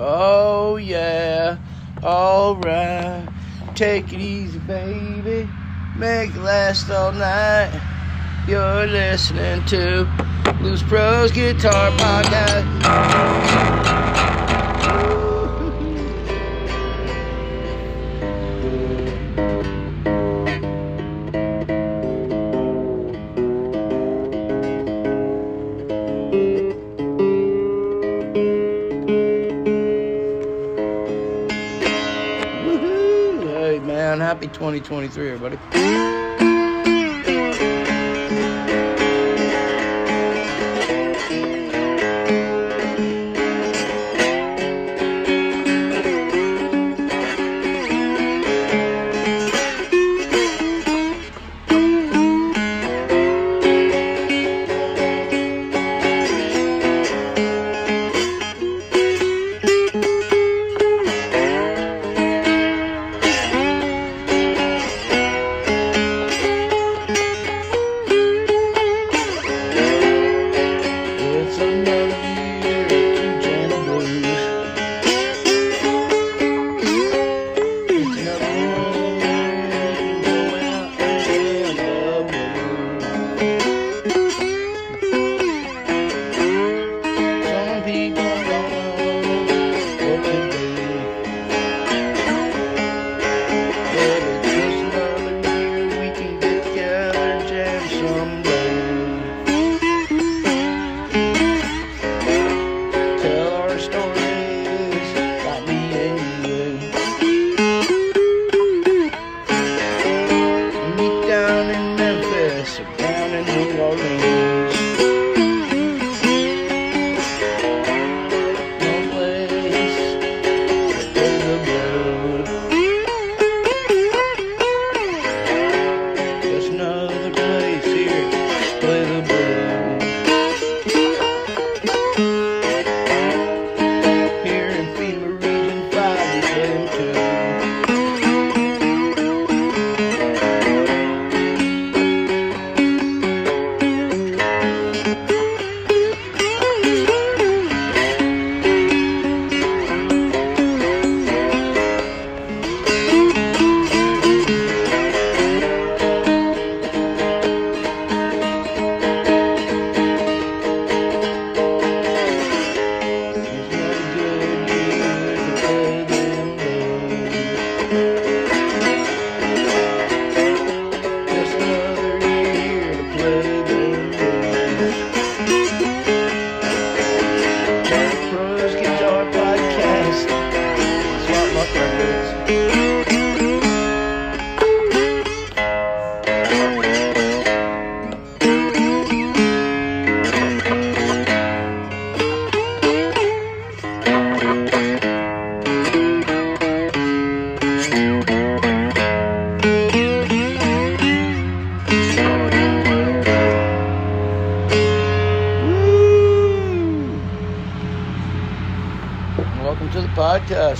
Oh yeah, alright. Take it easy, baby. Make it last all night. You're listening to Blues Pros Guitar Podcast. 2023, everybody.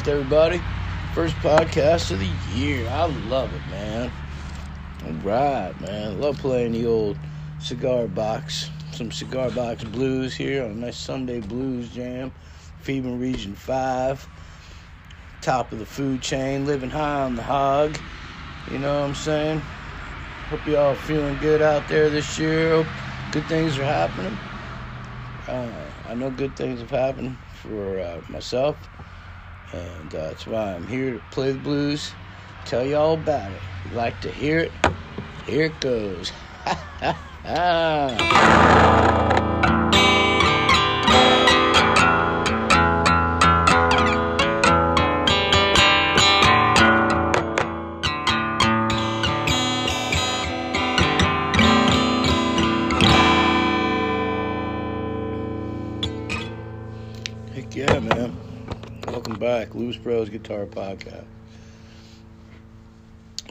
Everybody. First podcast of the year. I love it, man. All right, man. Love playing the old cigar box. Some cigar box blues here on a nice Sunday blues jam. FEMA Region 5. Top of the food chain, living high on the hog. You know what I'm saying? Hope you all feeling good out there this year. Hope good things are happening. Uh, I know good things have happened for uh, myself, and uh, that's why I'm here to play the blues, tell you all about it. You like to hear it, here it goes. Heck yeah, man. Back, Blues Pros Guitar Podcast.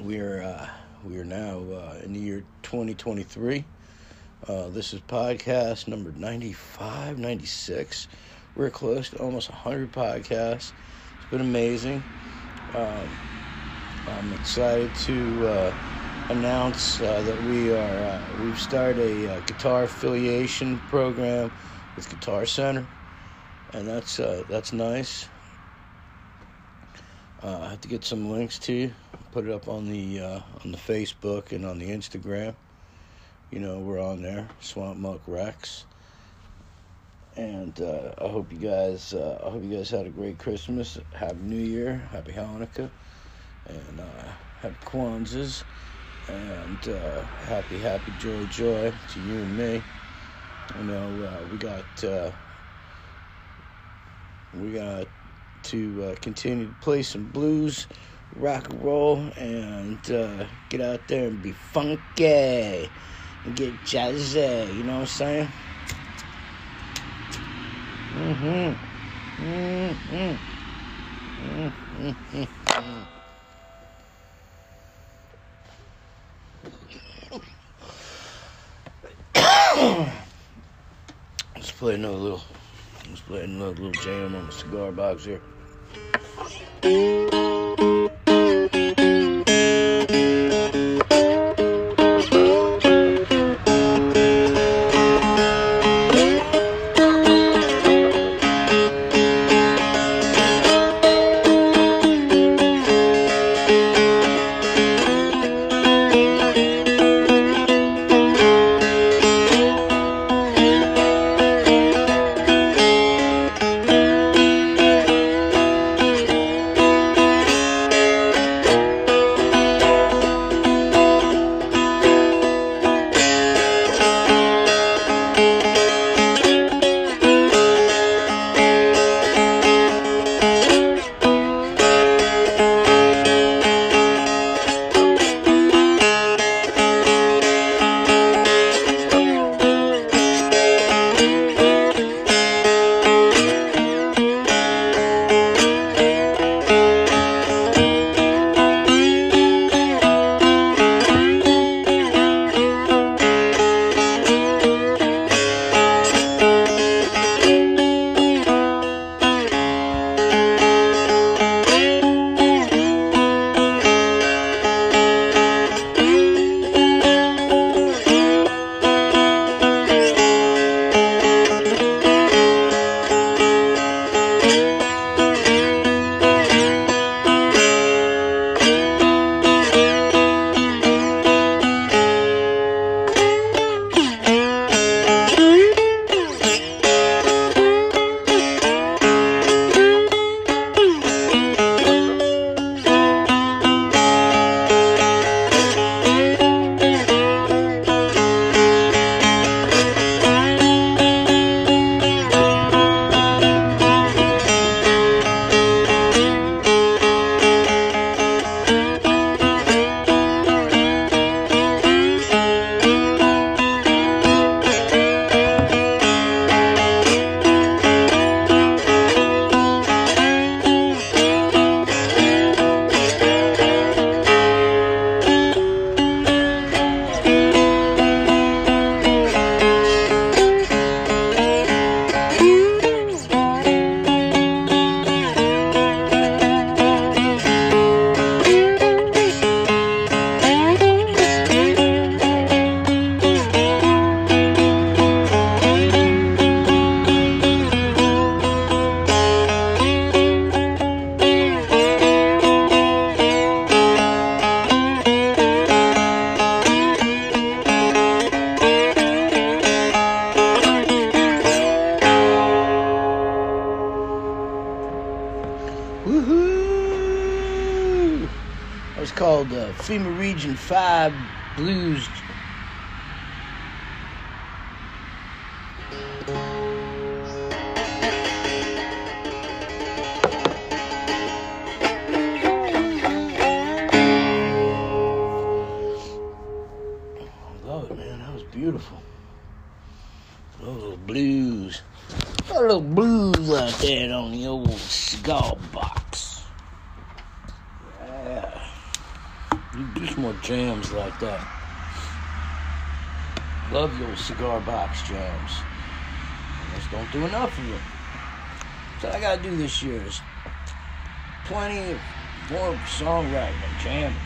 We are uh, we are now uh, in the year 2023. Uh, this is podcast number 95, 96. We're close to almost 100 podcasts. It's been amazing. Um, I'm excited to uh, announce uh, that we are uh, we've started a guitar affiliation program with Guitar Center, and that's uh, that's nice. Uh, I have to get some links to put it up on the uh, on the Facebook and on the Instagram. You know, we're on there, Swamp Muck Rex. And uh, I hope you guys, uh, I hope you guys had a great Christmas, Happy New Year, Happy Hanukkah, and uh, Happy Kwanzaa, and uh, Happy Happy Joy Joy to you and me. You know, uh, we got uh, we got to uh, continue to play some blues, rock and roll, and uh, get out there and be funky and get jazzy. You know what I'm saying? Mm-hmm. Mm-hmm. Mm-hmm. Let's play another little. Play another little jam on the cigar box here. Woohoo! That was called uh, FEMA Region 5 Blues. Love old cigar box jams. I just don't do enough of them. So I gotta do this year is plenty of more songwriting and jamming.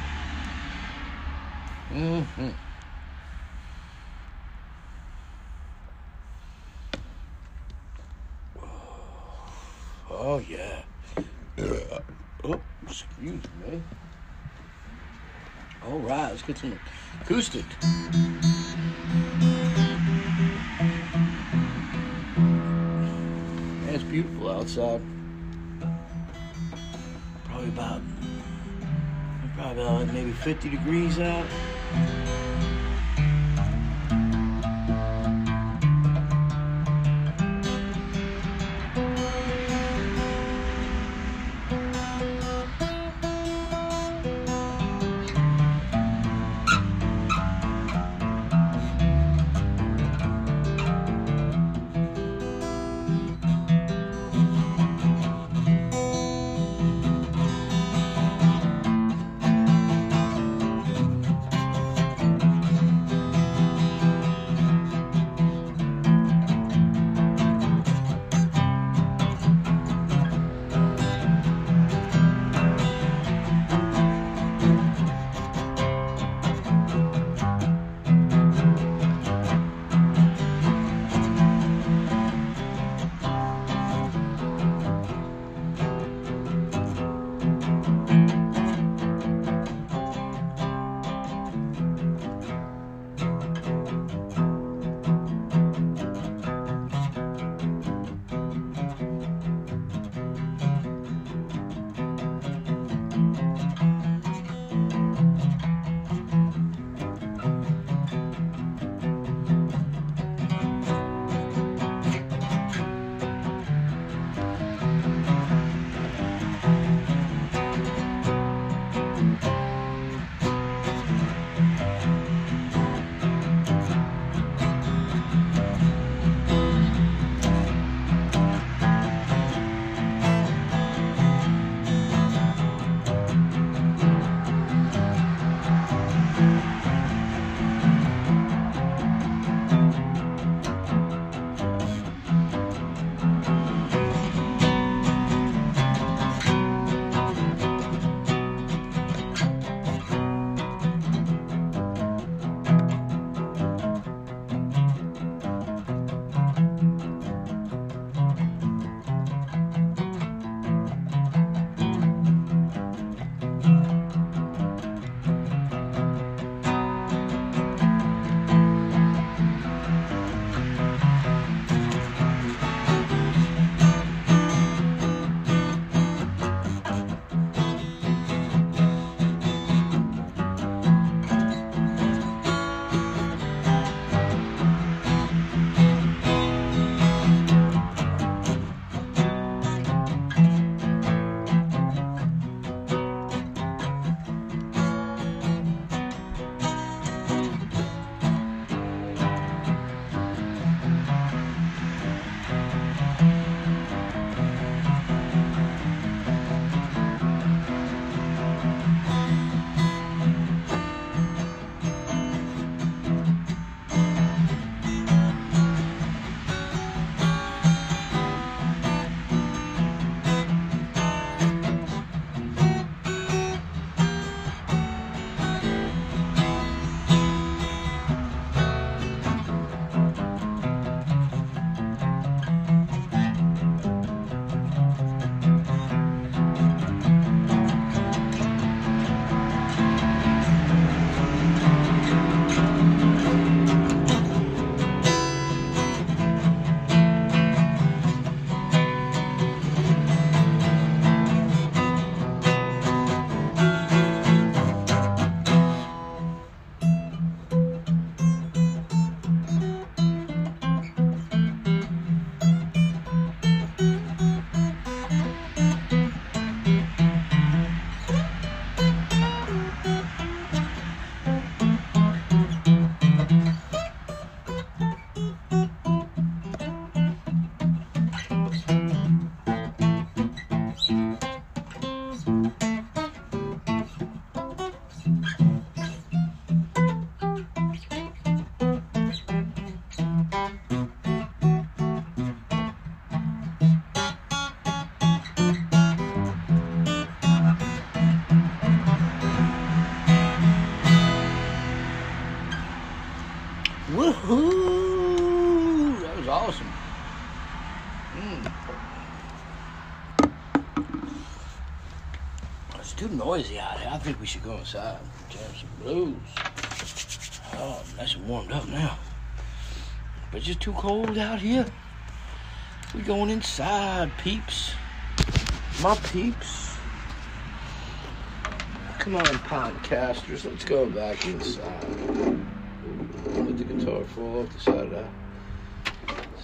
Mm-hmm. Oh yeah. Oh, Excuse me. All right, let's get some acoustic. Beautiful outside. Probably about, probably about maybe 50 degrees out. Think we should go inside and jam some blues. Oh, nice and warmed up now. But it's just too cold out here. We going inside, peeps. My peeps. Come on, podcasters. Let's go back inside. Let the guitar fall off the side of the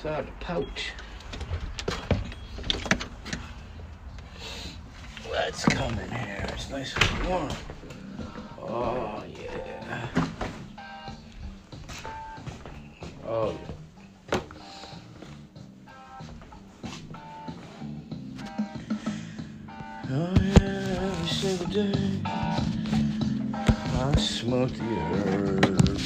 side of the pouch. Let's come in here. It's nice and warm. Oh yeah. Oh yeah. Oh yeah, every single day I smoke the herb.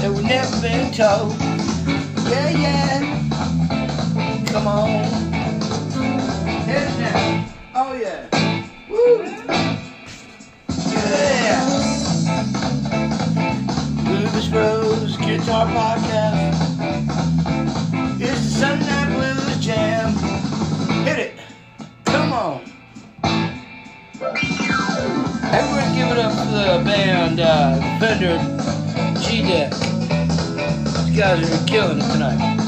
That we've never been told. Yeah, yeah. Come on. Hit it now. Oh, yeah. Woo. Yeah. Blues Bros Guitar Podcast. It's the Sunday Night Blues Jam. Hit it. Come on. Everyone give it up for the band uh, Fender G-DEC. Guys are killing it tonight.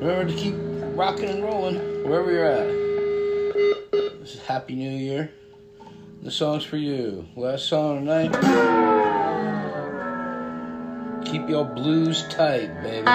Remember to keep rocking and rolling wherever you're at. This is Happy New Year. The song's for you. Last song tonight. Keep your blues tight, baby.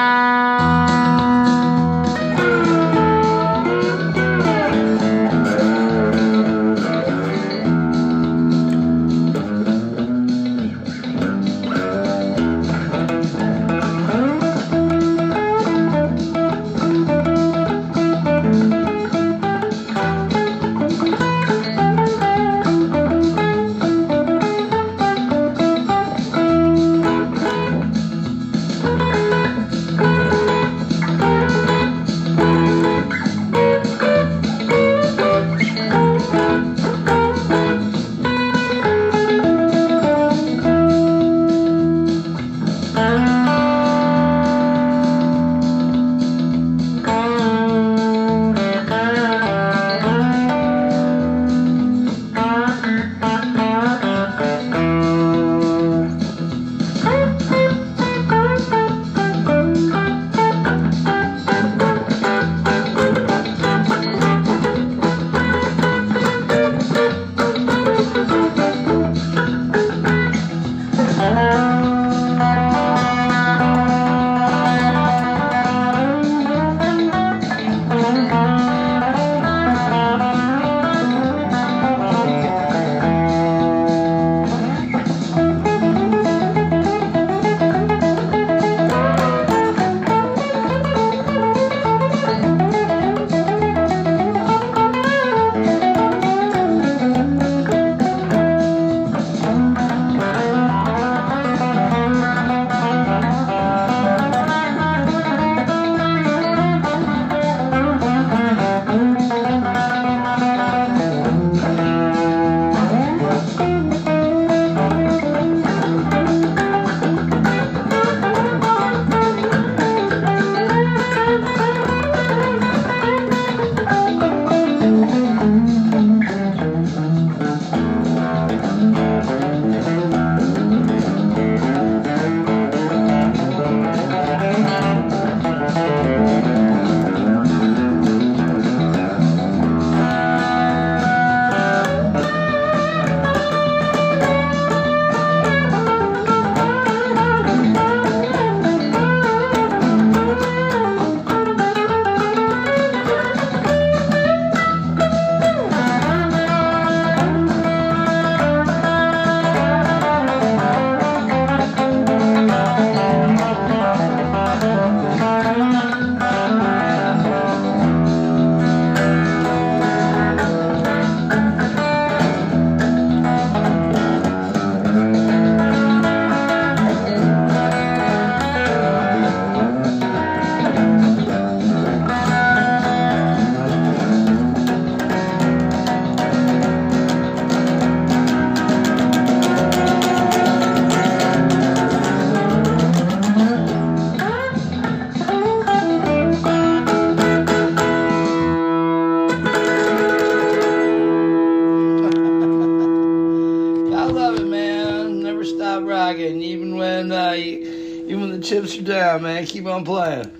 Keep playing.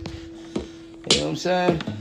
You know what I'm saying?